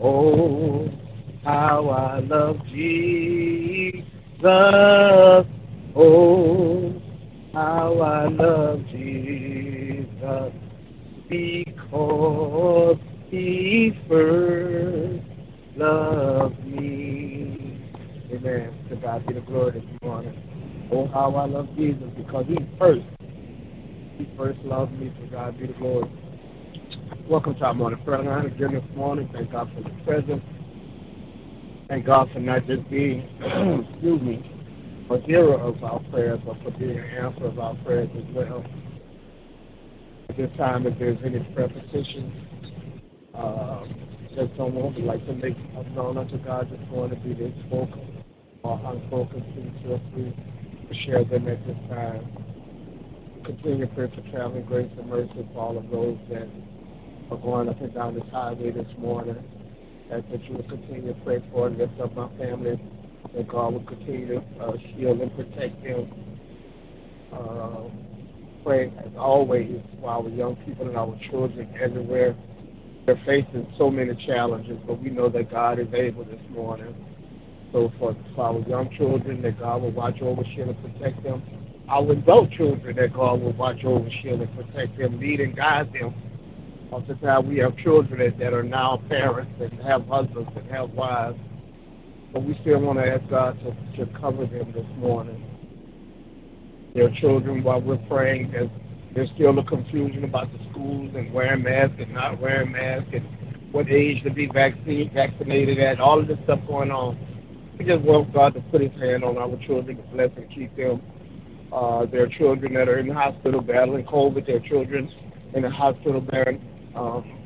Oh, how I love Jesus. Oh, how I love Jesus. Because he first loved me. Amen. To God be the glory this morning. Oh, how I love Jesus because he first, he first loved me. To God be the glory. Welcome to our morning prayer line again this morning. Thank God for the presence. Thank God for not just being, excuse me, a hearer of our prayers, but for being an answer of our prayers as well. At this time, if there's any petitions, uh, that someone would like to make known unto God this morning, be they spoken or unspoken, please feel free to share them at this time. Continue to pray for traveling grace and mercy for all of those that are going up and down this highway this morning. Ask that you will continue to pray for and lift up my family, that God will continue to uh, shield and protect them. Uh, pray as always for our young people and our children everywhere. They're facing so many challenges, but we know that God is able this morning. So for, for our young children, that God will watch over, shield, and protect them. Our adult children, that God will watch over, shield, and protect them, lead and guide them Oftentimes we have children that, are now parents and have husbands and have wives, but we still want to ask God to, to cover them this morning. Their children, while we're praying, there's, there's still a confusion about the schools and wearing masks and not wearing masks and what age to be vaccine, vaccinated at, all of this stuff going on. We just want God to put his hand on our children to bless and keep them. Uh, there are children that are in the hospital battling COVID. There are children in the hospital bearing um,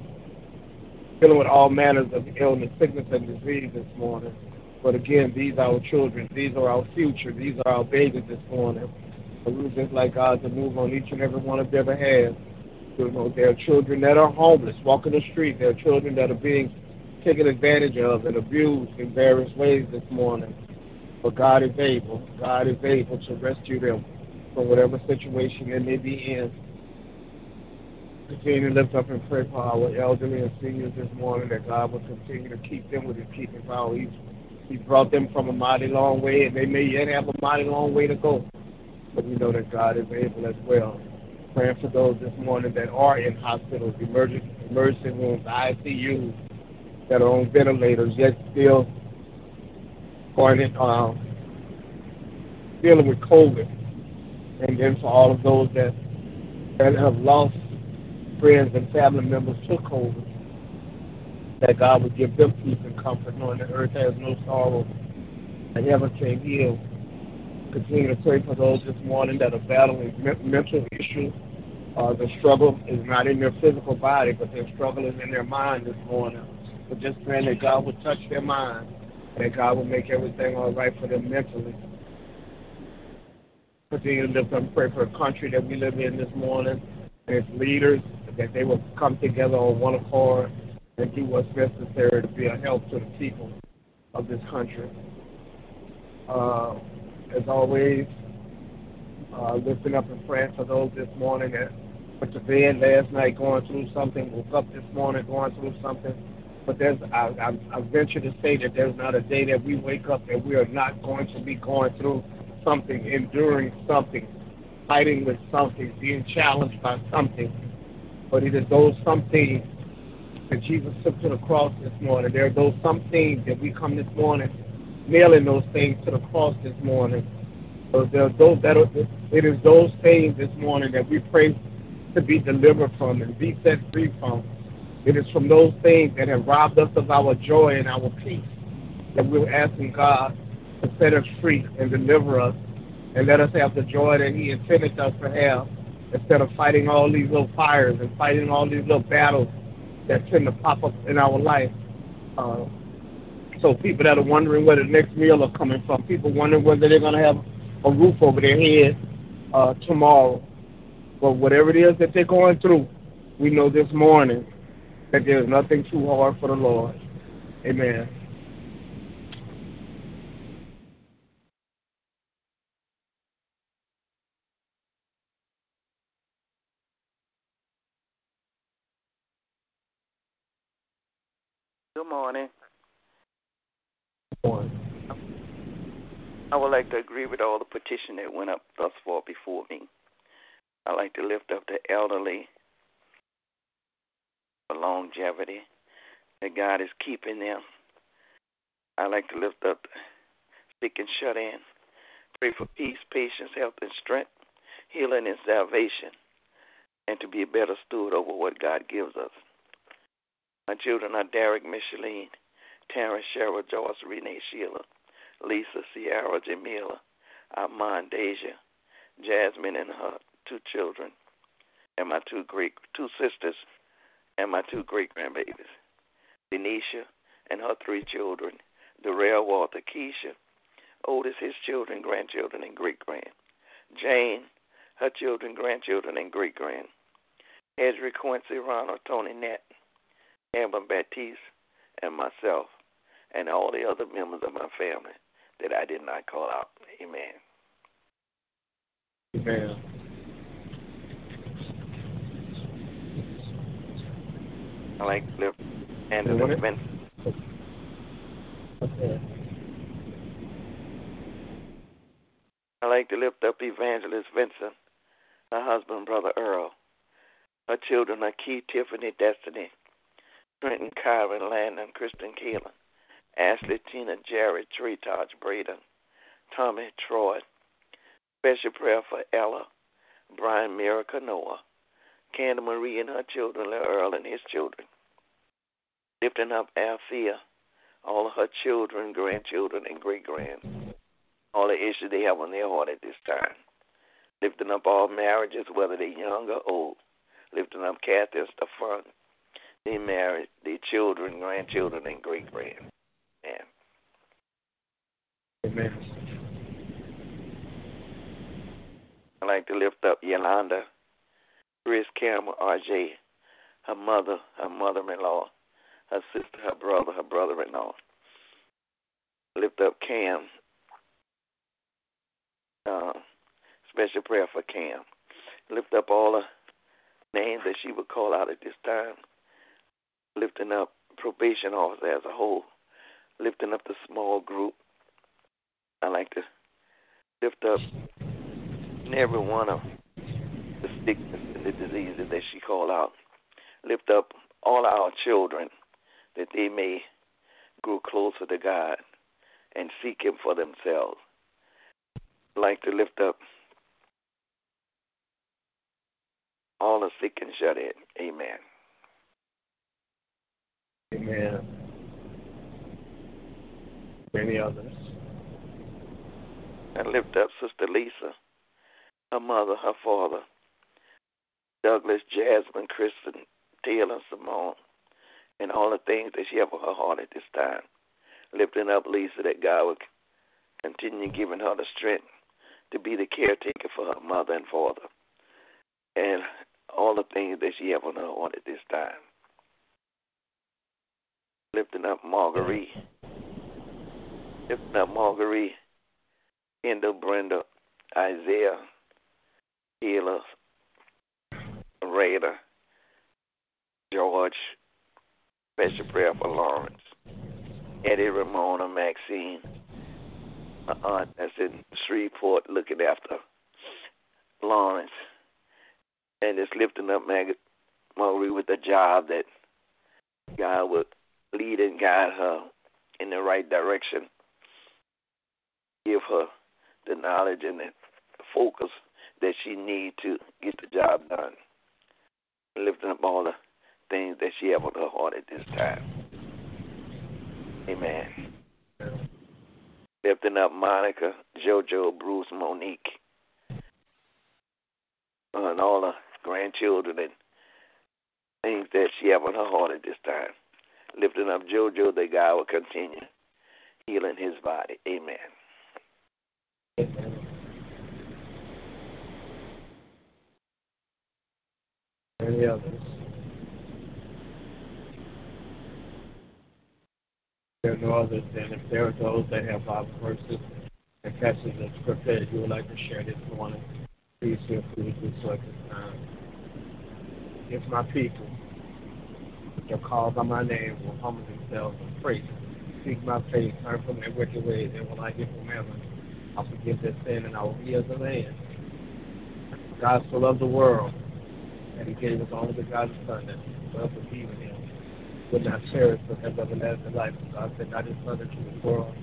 dealing with all manners of illness, sickness, and disease this morning. But again, these are our children. These are our future. These are our babies this morning. So we would just like God to move on each and every one of their behalf. You know, there are children that are homeless, walking the street. There are children that are being taken advantage of and abused in various ways this morning. But God is able. God is able to rescue them from whatever situation they may be in continue to lift up and pray for our elderly and seniors this morning that God will continue to keep them with his keeping power. He's, he's brought them from a mighty long way, and they may yet have a mighty long way to go. But we know that God is able as well. Praying for those this morning that are in hospitals, emergency, emergency rooms, ICUs, that are on ventilators, yet still going in, uh, dealing with COVID. And then for all of those that, that have lost friends and family members took COVID, that God would give them peace and comfort, knowing that earth has no sorrow and heaven can heal. Continue to pray for those this morning that are battling mental issues. Uh, the struggle is not in their physical body, but their struggle is in their mind this morning. But just praying that God would touch their mind, that God would make everything all right for them mentally. Continue to lift up and pray for the country that we live in this morning, and its leaders, that they will come together on one accord and do what's necessary to be a help to the people of this country. Uh, as always, uh, lifting up and praying for those this morning that went to bed last night going through something, woke up this morning going through something. But there's, I, I, I venture to say that there's not a day that we wake up that we are not going to be going through something, enduring something, fighting with something, being challenged by something but it is those some things that Jesus took to the cross this morning. There are those some things that we come this morning nailing those things to the cross this morning. So there are those that are, it is those things this morning that we pray to be delivered from and be set free from. It is from those things that have robbed us of our joy and our peace that we're asking God to set us free and deliver us and let us have the joy that He intended us to have instead of fighting all these little fires and fighting all these little battles that tend to pop up in our life. Uh, so people that are wondering where the next meal are coming from, people wondering whether they're going to have a roof over their head uh, tomorrow. But whatever it is that they're going through, we know this morning that there's nothing too hard for the Lord. Amen. Good morning. Morning. I would like to agree with all the petition that went up thus far before me. I like to lift up the elderly for longevity, that God is keeping them. I like to lift up sick and shut in. Pray for peace, patience, health, and strength, healing and salvation, and to be a better steward over what God gives us. My children are Derek, Micheline, Terrence, Cheryl, Joyce, Renee, Sheila, Lisa, Sierra, Jamila, Armand, Deja, Jasmine, and her two children, and my two great two sisters, and my two great grandbabies, Denisha and her three children, Darrell, Walter, Keisha, Otis, his children, grandchildren, and great grand, Jane, her children, grandchildren, and great grand, Ezra, Quincy, Ronald, Tony, Nat, Amber, Baptiste, and myself, and all the other members of my family that I did not call out. Amen. Amen. I like to lift Morning. Vincent. Okay. I like to lift up Evangelist Vincent, her husband, Brother Earl. Her children are Keith, Tiffany, Destiny, Trenton, Kyron, Landon, Kristen, Keelan, Ashley, Tina, Jared, Tree, Taj, Braden, Tommy, Troy. Special prayer for Ella, Brian, Miracle, Noah, Candy Marie and her children, Lil Earl and his children. Lifting up Althea, all of her children, grandchildren, and great grand. All the issues they have on their heart at this time. Lifting up all marriages, whether they're young or old. Lifting up Kathy and Stefan. They married, their children, grandchildren, and great grand. Amen. I'd like to lift up Yolanda, Chris Campbell, RJ, her mother, her mother in law, her sister, her brother, her brother in law. Lift up Cam. Uh, special prayer for Cam. Lift up all the names that she would call out at this time. Lifting up probation officer as a whole. Lifting up the small group. I like to lift up every one of the sickness and the diseases that she called out. Lift up all our children that they may grow closer to God and seek Him for themselves. I'd like to lift up all the sick and shut in. Amen. Amen. Any others? I lift up Sister Lisa, her mother, her father, Douglas, Jasmine, Kristen, Taylor, Simone, and all the things that she have on her heart at this time. Lifting up Lisa that God would continue giving her the strength to be the caretaker for her mother and father. And all the things that she have on her heart at this time. Lifting up Marguerite. Lifting up Marguerite, Kendall, Brenda, Isaiah, Sheila, Raider, George, special prayer for Lawrence, Eddie, Ramona, Maxine, my aunt that's in Shreveport looking after Lawrence, and just lifting up Mag- Marie with the job that God would lead and guide her in the right direction, give her the knowledge and the focus that she need to get the job done. Lifting up all the things that she have on her heart at this time. Amen. lifting up Monica, JoJo, Bruce, Monique, and all the grandchildren and things that she have on her heart at this time. Lifting up JoJo, that God will continue healing his body. Amen. Amen. Any others? There are no others, then if there are those that have Bible verses and passages of scripture that you would like to share this morning, please feel free to do so at this time. If my people, which are called by my name, will humble themselves and pray, seek my face, turn from their wicked ways, and will I give from heaven, I'll forgive their sin and I will heal the land. God so loved the world that he gave us only begotten Son, that whoever believe in him would not perish but have everlasting life. God said, not his Son into the world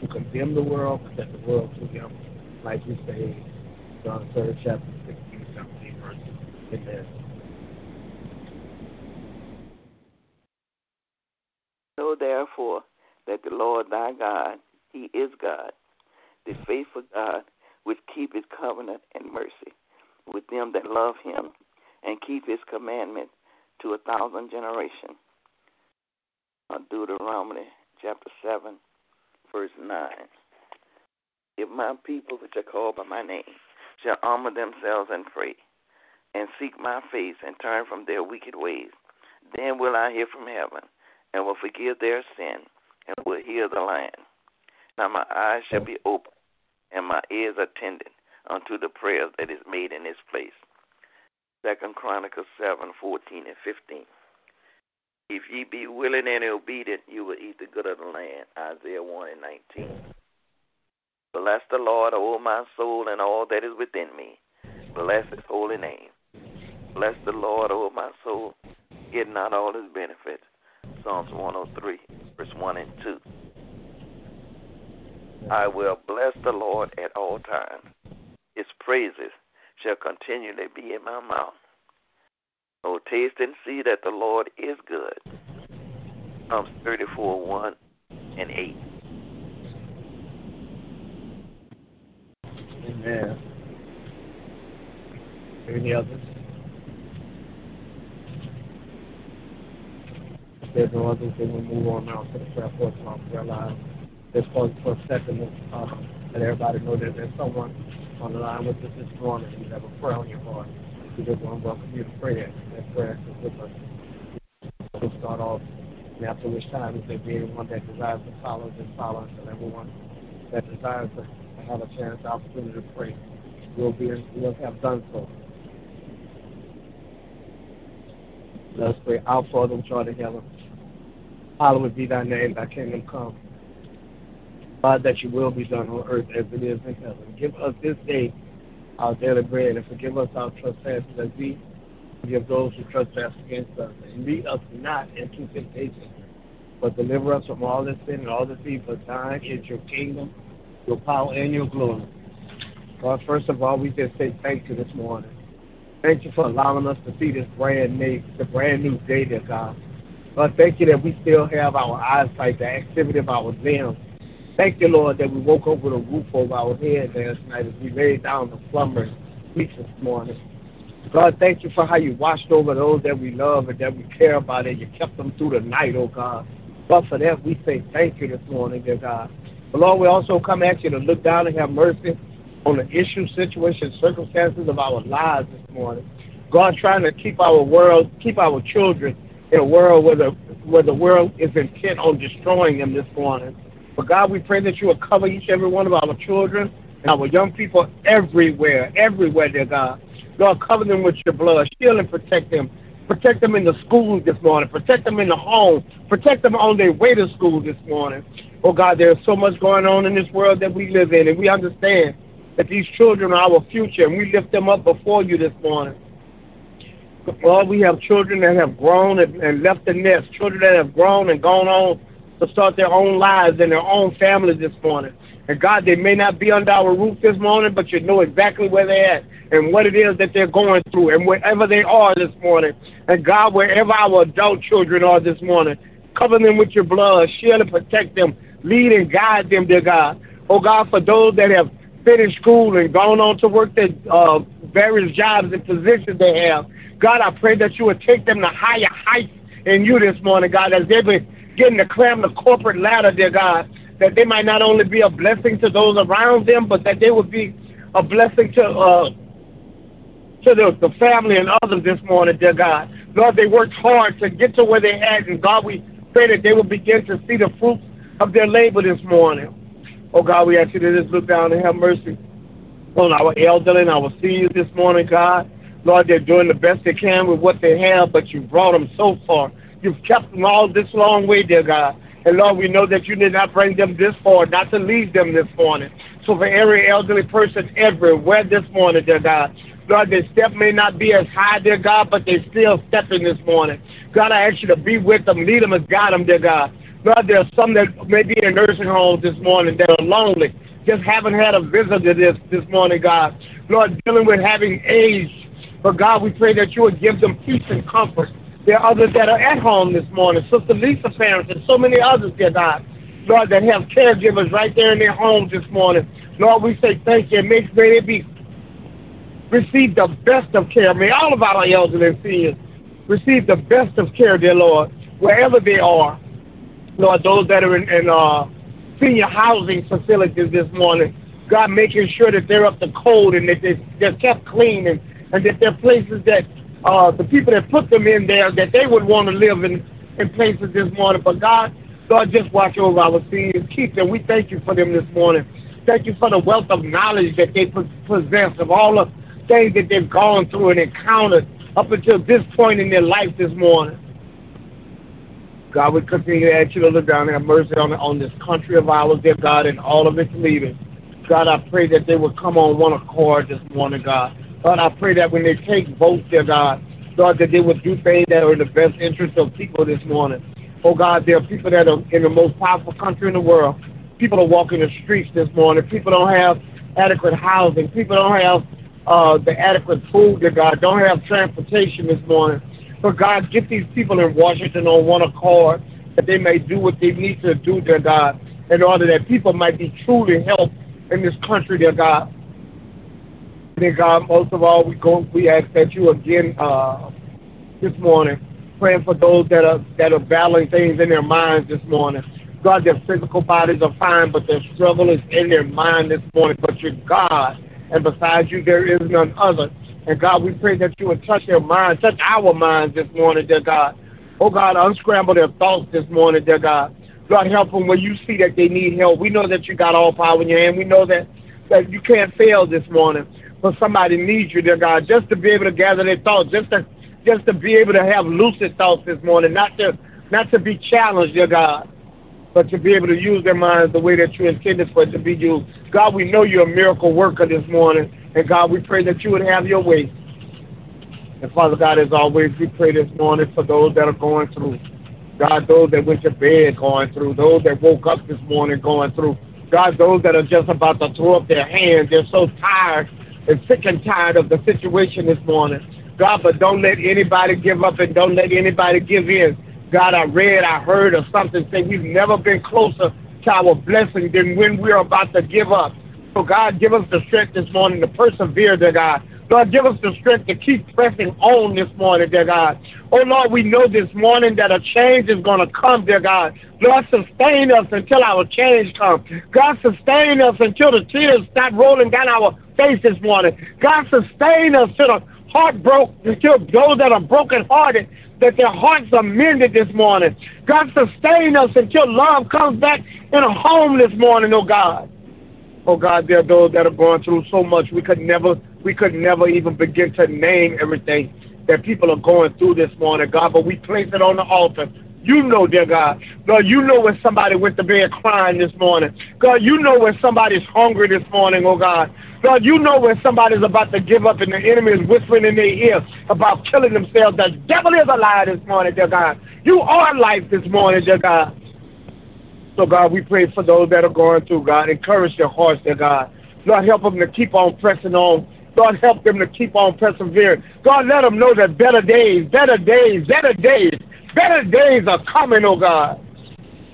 to condemn the world, but that the world through him might be saved. John 3rd, chapter 16, 17 verses. Amen. Know therefore that the Lord thy God, he is God, the faithful God, which keepeth covenant and mercy with them that love him and keep his commandment to a thousand generations. Uh, Deuteronomy chapter 7, verse 9. If my people, which are called by my name, shall humble themselves and pray, and seek my face, and turn from their wicked ways, then will I hear from heaven, and will forgive their sin, and will heal the land. Now my eyes shall be open, my ears attended unto the prayers that is made in this place. Second Chronicles seven, fourteen and fifteen. If ye be willing and obedient, you will eat the good of the land. Isaiah one and nineteen. Bless the Lord, O my soul, and all that is within me. Bless his holy name. Bless the Lord, O my soul. Get not all his benefits. Psalms 103, verse 1 and 2. I will bless the Lord at all times. His praises shall continually be in my mouth. Oh, taste and see that the Lord is good. Psalms 34, 1 and 8. Amen. Any others? If there's no others, then we'll move on now to the prayer portion of prayer. Just pause for a second uh, let everybody know that there's someone on the line with us this morning. You have a prayer on your heart. We just want to welcome you to prayer. That prayer is with us. We'll start off, and after which time, if there be anyone that desires to follow, just follow until everyone that desires to have a chance, opportunity to pray, will be will have done so. Let us pray. Our Father which art in heaven, hallowed be thy name, thy kingdom come. God, that your will be done on earth as it is in heaven. Give us this day our daily bread and forgive us our trespasses as we forgive those who trespass against us. And lead us not into temptation, but deliver us from all this sin and all this evil. Thine is your kingdom, your power, and your glory. God, first of all, we just say thank you this morning. Thank you for allowing us to see this brand new, the brand new day, dear God. God, thank you that we still have our eyesight, the activity of our limbs. Thank you, Lord, that we woke up with a roof over our head last night as we laid down the slumber sleep this morning. God, thank you for how you watched over those that we love and that we care about, and you kept them through the night, oh God. God, for that we say thank you this morning, dear God. But Lord, we also come at you to look down and have mercy on the issues, situations, circumstances of our lives this morning. God, trying to keep our world, keep our children in a world where the where the world is intent on destroying them this morning. But God, we pray that you will cover each and every one of our children and our young people everywhere, everywhere, dear God. Lord, cover them with your blood. Shield and protect them. Protect them in the schools this morning. Protect them in the home. Protect them on their way to school this morning. Oh God, there's so much going on in this world that we live in, and we understand that these children are our future, and we lift them up before you this morning. Lord, we have children that have grown and, and left the nest, children that have grown and gone on to start their own lives and their own families this morning. And God, they may not be under our roof this morning, but you know exactly where they're at and what it is that they're going through and wherever they are this morning. And God, wherever our adult children are this morning, cover them with your blood, shield and protect them, lead and guide them, dear God. Oh God, for those that have finished school and gone on to work their uh, various jobs and positions they have. God, I pray that you would take them to higher heights in you this morning, God, as they begin to climb the corporate ladder, dear God, that they might not only be a blessing to those around them, but that they would be a blessing to uh, to the, the family and others this morning, dear God. Lord, they worked hard to get to where they had, and God, we pray that they will begin to see the fruits of their labor this morning. Oh God, we ask you to just look down and have mercy on our elderly and our seniors this morning, God. Lord, they're doing the best they can with what they have, but you brought them so far. You've kept them all this long way, dear God. And Lord, we know that you did not bring them this far, not to leave them this morning. So for every elderly person everywhere this morning, dear God, Lord, their step may not be as high, dear God, but they're still stepping this morning. God, I ask you to be with them, lead them and guide them, dear God. Lord, there are some that may be in nursing homes this morning that are lonely, just haven't had a visitor this, this morning, God. Lord, dealing with having age. But God, we pray that you would give them peace and comfort. There are others that are at home this morning. Sister Lisa's parents and so many others, dear God. Lord, that have caregivers right there in their homes this morning. Lord, we say thank you. May, may they be receive the best of care. May all of our elderly and seniors receive the best of care, dear Lord, wherever they are. Lord, those that are in, in uh, senior housing facilities this morning, God, making sure that they're up to code and that they, they're kept clean and, and that they're places that uh, the people that put them in there, that they would want to live in, in places this morning. But God, God, just watch over our seniors. Keep them. We thank you for them this morning. Thank you for the wealth of knowledge that they possess of all the things that they've gone through and encountered up until this point in their life this morning. God, we continue to ask you to look down and have mercy on, on this country of ours, dear God, and all of its leaders. God, I pray that they would come on one accord this morning, God. God, I pray that when they take votes, dear God, God, that they would do things that are in the best interest of people this morning. Oh, God, there are people that are in the most powerful country in the world. People are walking the streets this morning. People don't have adequate housing. People don't have uh, the adequate food, dear God, don't have transportation this morning. But God, get these people in Washington on one accord that they may do what they need to do, dear God, in order that people might be truly helped in this country, dear God. Dear God, most of all, we go, we ask that you again uh, this morning, praying for those that are that are battling things in their minds this morning. God, their physical bodies are fine, but their struggle is in their mind this morning. But you're God, and besides you, there is none other. And God, we pray that you would touch their minds, touch our minds this morning, dear God. Oh God, unscramble their thoughts this morning, dear God. God, help them when you see that they need help. We know that you got all power in your hand. We know that, that you can't fail this morning. But somebody needs you, dear God, just to be able to gather their thoughts, just to just to be able to have lucid thoughts this morning, not to not to be challenged, dear God, but to be able to use their minds the way that you intended for it to be used. God, we know you're a miracle worker this morning. And God, we pray that you would have your way. And Father God, as always, we pray this morning for those that are going through. God, those that went to bed going through, those that woke up this morning going through. God, those that are just about to throw up their hands, they're so tired and sick and tired of the situation this morning. God, but don't let anybody give up and don't let anybody give in. God, I read, I heard or something say we've never been closer to our blessing than when we're about to give up. So, God, give us the strength this morning to persevere, dear God. Lord, give us the strength to keep pressing on this morning, dear God. Oh, Lord, we know this morning that a change is going to come, dear God. Lord, sustain us until our change comes. God, sustain us until the tears stop rolling down our face this morning. God, sustain us to the heart broke, until those that are brokenhearted, that their hearts are mended this morning. God, sustain us until love comes back in a home this morning, oh God. Oh God, there are those that are going through so much we could never we could never even begin to name everything that people are going through this morning, God, but we place it on the altar. You know, dear God. God, you know when somebody went to bed crying this morning. God, you know when somebody's hungry this morning, oh God. God, you know when somebody's about to give up and the enemy is whispering in their ear about killing themselves. The devil is a lie this morning, dear God. You are life this morning, dear God. So, God, we pray for those that are going through, God. Encourage their hearts, dear God. Lord, help them to keep on pressing on. God, help them to keep on persevering. God, let them know that better days, better days, better days, better days are coming, oh God.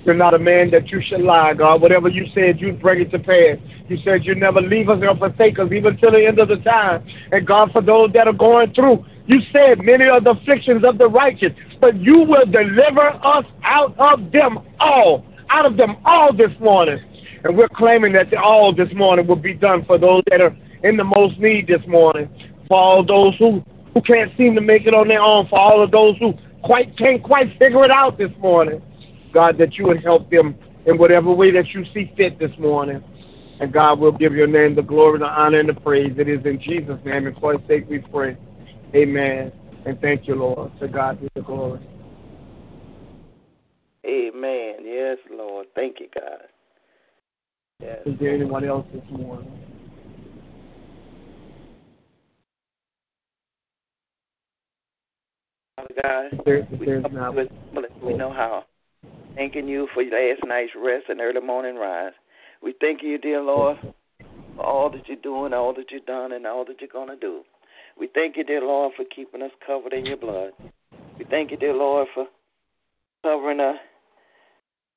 You're not a man that you should lie, God. Whatever you said, you'd bring it to pass. You said you'd never leave us nor forsake us, even till the end of the time. And God, for those that are going through, you said many are the afflictions of the righteous, but you will deliver us out of them all, out of them all this morning. And we're claiming that all this morning will be done for those that are in the most need this morning, for all those who, who can't seem to make it on their own, for all of those who quite can't quite figure it out this morning. God, that you would help them in whatever way that you see fit this morning. And God will give your name the glory, the honor, and the praise. It is in Jesus' name and for his sake we pray. Amen. And thank you, Lord. To God be the glory. Amen. Yes, Lord. Thank you, God. Yes. Is there anyone else this morning? Father God, there, we, come with, we know how. Thanking you for last night's rest and early morning rise. We thank you, dear Lord, for all that you're doing, all that you've done, and all that you're going to do. We thank you, dear Lord, for keeping us covered in your blood. We thank you, dear Lord, for covering the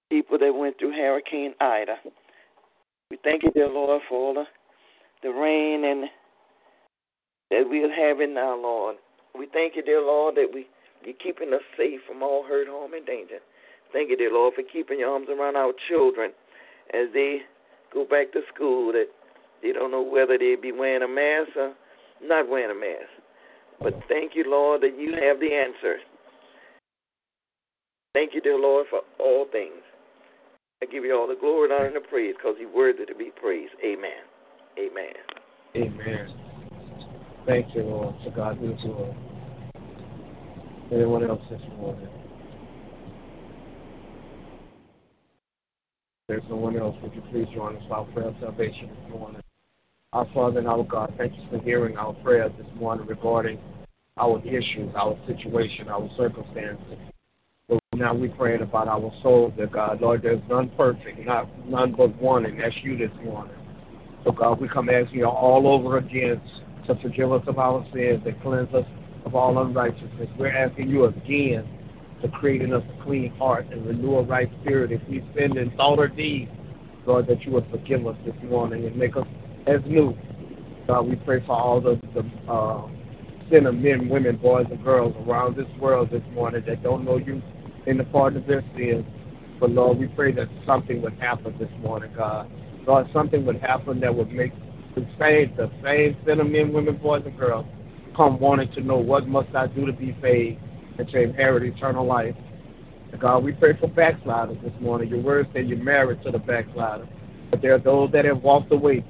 people that went through Hurricane Ida. We thank you, dear Lord, for all the, the rain and that we're having now, Lord. We thank you, dear Lord, that we you're keeping us safe from all hurt, harm, and danger. Thank you, dear Lord, for keeping your arms around our children as they go back to school. That they don't know whether they be wearing a mask or not wearing a mask. But thank you, Lord, that you have the answer. Thank you, dear Lord, for all things. I give you all the glory, honor, and the praise because you're worthy to be praised. Amen. Amen. Amen. Thank you, Lord. To God be the glory. Anyone else this morning? There's no one else. Would you please join us for our prayer of salvation this morning? Our Father and our God, thank you for hearing our prayers this morning regarding our issues, our situation, our circumstances. But now we're praying about our souls, dear God. Lord, there's none perfect, not none but one, and that's you this morning. So God, we come asking you all over again to forgive us of our sins and cleanse us of all unrighteousness. We're asking you again to create in us a clean heart and renew a right spirit. If we sin in thought or deed, Lord, that you would forgive us this morning and make us as new. God, we pray for all the, the uh, sinner men, women, boys, and girls around this world this morning that don't know you in the pardon of their sins. But Lord, we pray that something would happen this morning, God. Lord, something would happen that would make the same, the same sinner men, women, boys, and girls come wanting to know what must I do to be saved and to inherit eternal life. God, we pray for backsliders this morning. Your word says you're married to the backslider. But there are those that have walked away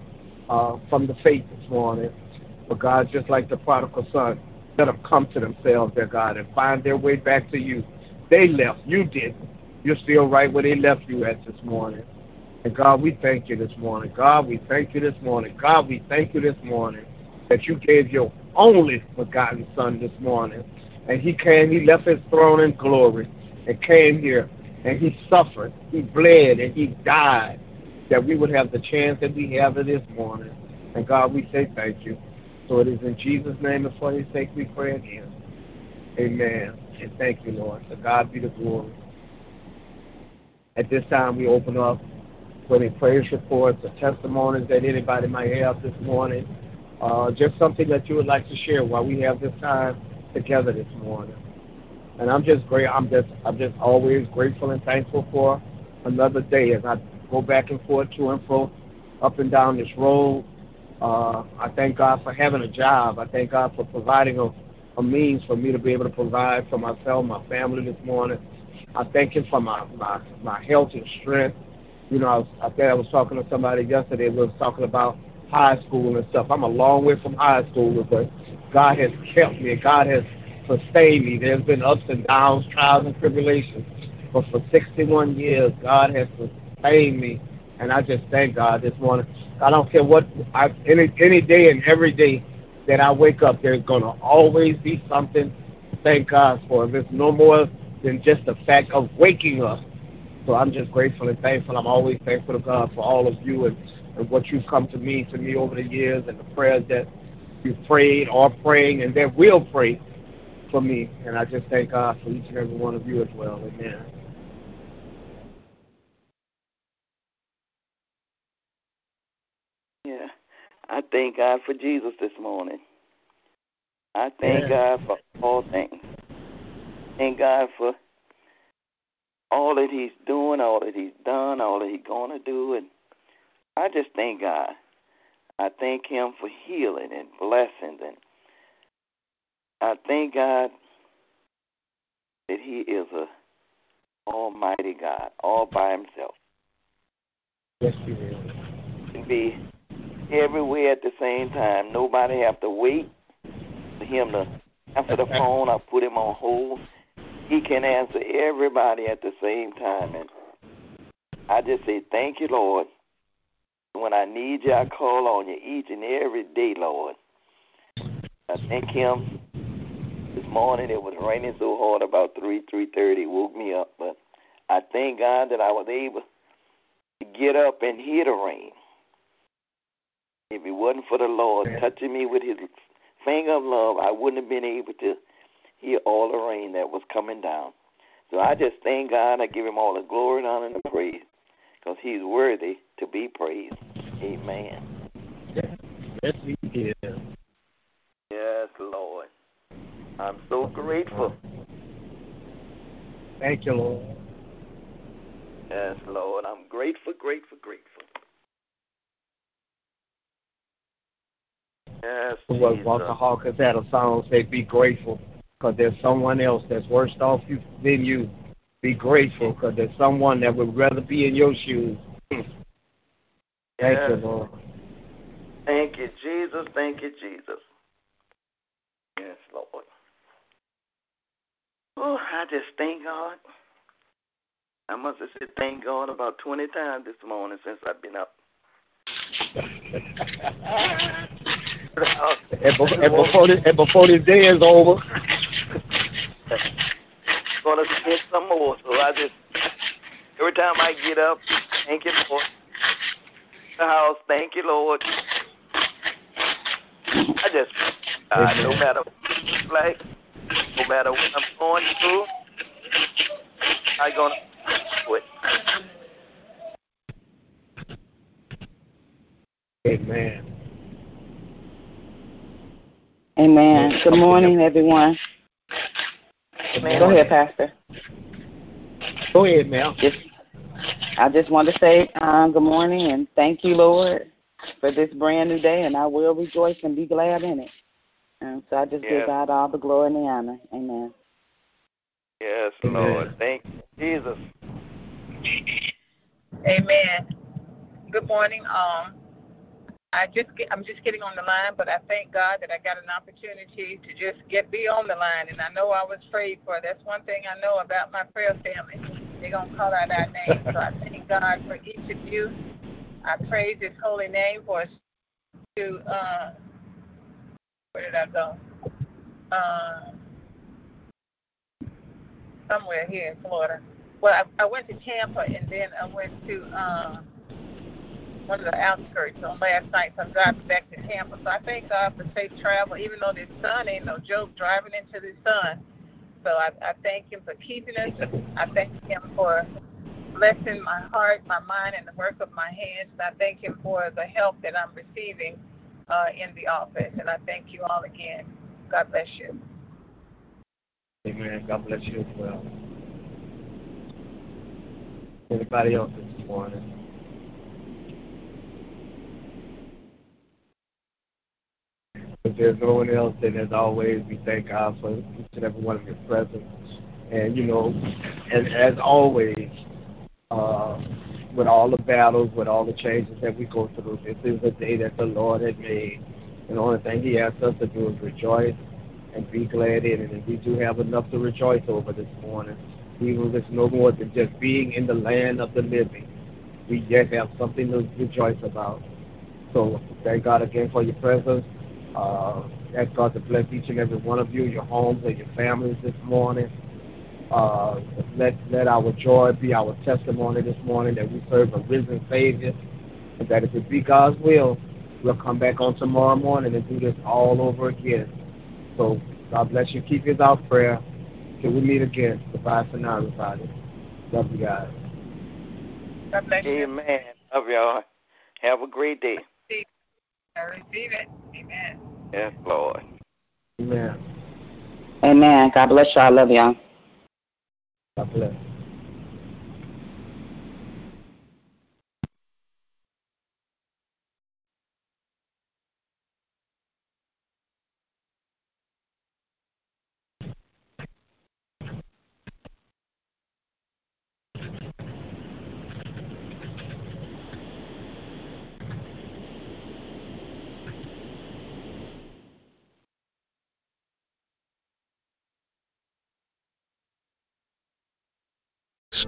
uh, from the faith this morning. But God, just like the prodigal son, let them come to themselves, dear God, and find their way back to you. They left. You didn't. You're still right where they left you at this morning. And God, we thank you this morning. God, we thank you this morning. God, we thank you this morning that you gave your only begotten Son this morning. And he came, he left his throne in glory and came here and he suffered, he bled, and he died that we would have the chance that we have it this morning. And God, we say thank you. So it is in Jesus' name and for his sake we pray again. Amen. And thank you, Lord. To God be the glory. At this time, we open up any praise reports or testimonies that anybody might have this morning. Uh, just something that you would like to share while we have this time together this morning. And I'm just great. I'm just I'm just always grateful and thankful for another day as I go back and forth to and fro, up and down this road. Uh, I thank God for having a job. I thank God for providing a, a means for me to be able to provide for myself, my family this morning. I thank Him for my my my health and strength. You know, I, I think I was talking to somebody yesterday. We was talking about high school and stuff. I'm a long way from high school, but God has kept me. God has sustained me. There's been ups and downs, trials and tribulations, but for 61 years, God has sustained me, and I just thank God this morning. I don't care what I, any any day and every day that I wake up, there's gonna always be something thank God for. It's no more than just the fact of waking up. So I'm just grateful and thankful. I'm always thankful to God for all of you and, and what you've come to me to me over the years and the prayers that you've prayed are praying and that will pray for me. And I just thank God for each and every one of you as well. Amen. Yeah. I thank God for Jesus this morning. I thank yeah. God for all things. Thank God for all that He's doing, all that He's done, all that He's going to do. And I just thank God. I thank Him for healing and blessings. And I thank God that He is a Almighty God, all by Himself. Yes, He is. Can be everywhere at the same time. Nobody have to wait for Him to answer the phone. I put Him on hold. He can answer everybody at the same time, and I just say thank you, Lord. When I need you, I call on you each and every day, Lord. I thank Him. This morning it was raining so hard about three three thirty woke me up. But i thank god that i was able to get up and hear the rain. If it wasn't for the lord touching me with his finger of love i wouldn't have been able to hear all the rain that was coming down so i just thank god i give him all the glory and honor and the praise because he's worthy to be praised amen yes he is yes lord I'm so grateful. Thank you, Lord. Yes, Lord. I'm grateful, grateful, grateful. Yes. What Walter Hawkins had a song say, "Be grateful, because there's someone else that's worse off you than you. Be grateful, because there's someone that would rather be in your shoes." Thank yes. you, Lord. Thank you, Jesus. Thank you, Jesus. Yes, Lord. Oh, I just thank God. I must have said thank God about 20 times this morning since I've been up. and, before, and, before this, and before this day is over, gonna spend some more. So I just every time I get up, thank you Lord. The house, thank you Lord. I just uh, no matter like no matter what I'm going through, I'm going to do it. Amen. Amen. Good morning, everyone. Good morning. Go ahead, Pastor. Go ahead, ma'am. Just, I just want to say uh, good morning and thank you, Lord, for this brand new day, and I will rejoice and be glad in it. And so I just yes. give God all the glory and the honor. Amen. Yes, Lord. Thank you, Jesus. Amen. Good morning. Um, I just get, I'm just getting on the line, but I thank God that I got an opportunity to just get be on the line. And I know I was prayed for. That's one thing I know about my prayer family. They're gonna call out our name. So I thank God for each of you. I praise His holy name for us to uh, where did I go? Uh, somewhere here in Florida. Well, I, I went to Tampa and then I went to uh, one of the outskirts on last night. So I'm driving back to Tampa. So I thank God for safe travel, even though this sun ain't no joke driving into the sun. So I, I thank Him for keeping us. I thank Him for blessing my heart, my mind, and the work of my hands. And I thank Him for the help that I'm receiving uh, in the office. And I thank you all again. God bless you. Amen. God bless you as well. Anybody else this morning? If there's no one else, then as always, we thank God for each and every one of your presence. And, you know, and as always, uh, with all the battles, with all the changes that we go through. This is a day that the Lord has made. And the only thing He asks us to do is rejoice and be glad in it. And we do have enough to rejoice over this morning. Even if it's no more than just being in the land of the living. We yet have something to rejoice about. So thank God again for your presence. Uh, ask God to bless each and every one of you, your homes and your families this morning. Uh, let let our joy be our testimony this morning that we serve a risen Savior, and that if it be God's will, we'll come back on tomorrow morning and do this all over again. So God bless you. Keep his out prayer. Till we meet again. Goodbye for now, everybody. Love you guys. God bless you. Amen. Love y'all. Have a great day. I receive it. Amen. Yes, Lord. Amen. Amen. God bless y'all. I love y'all. God bless.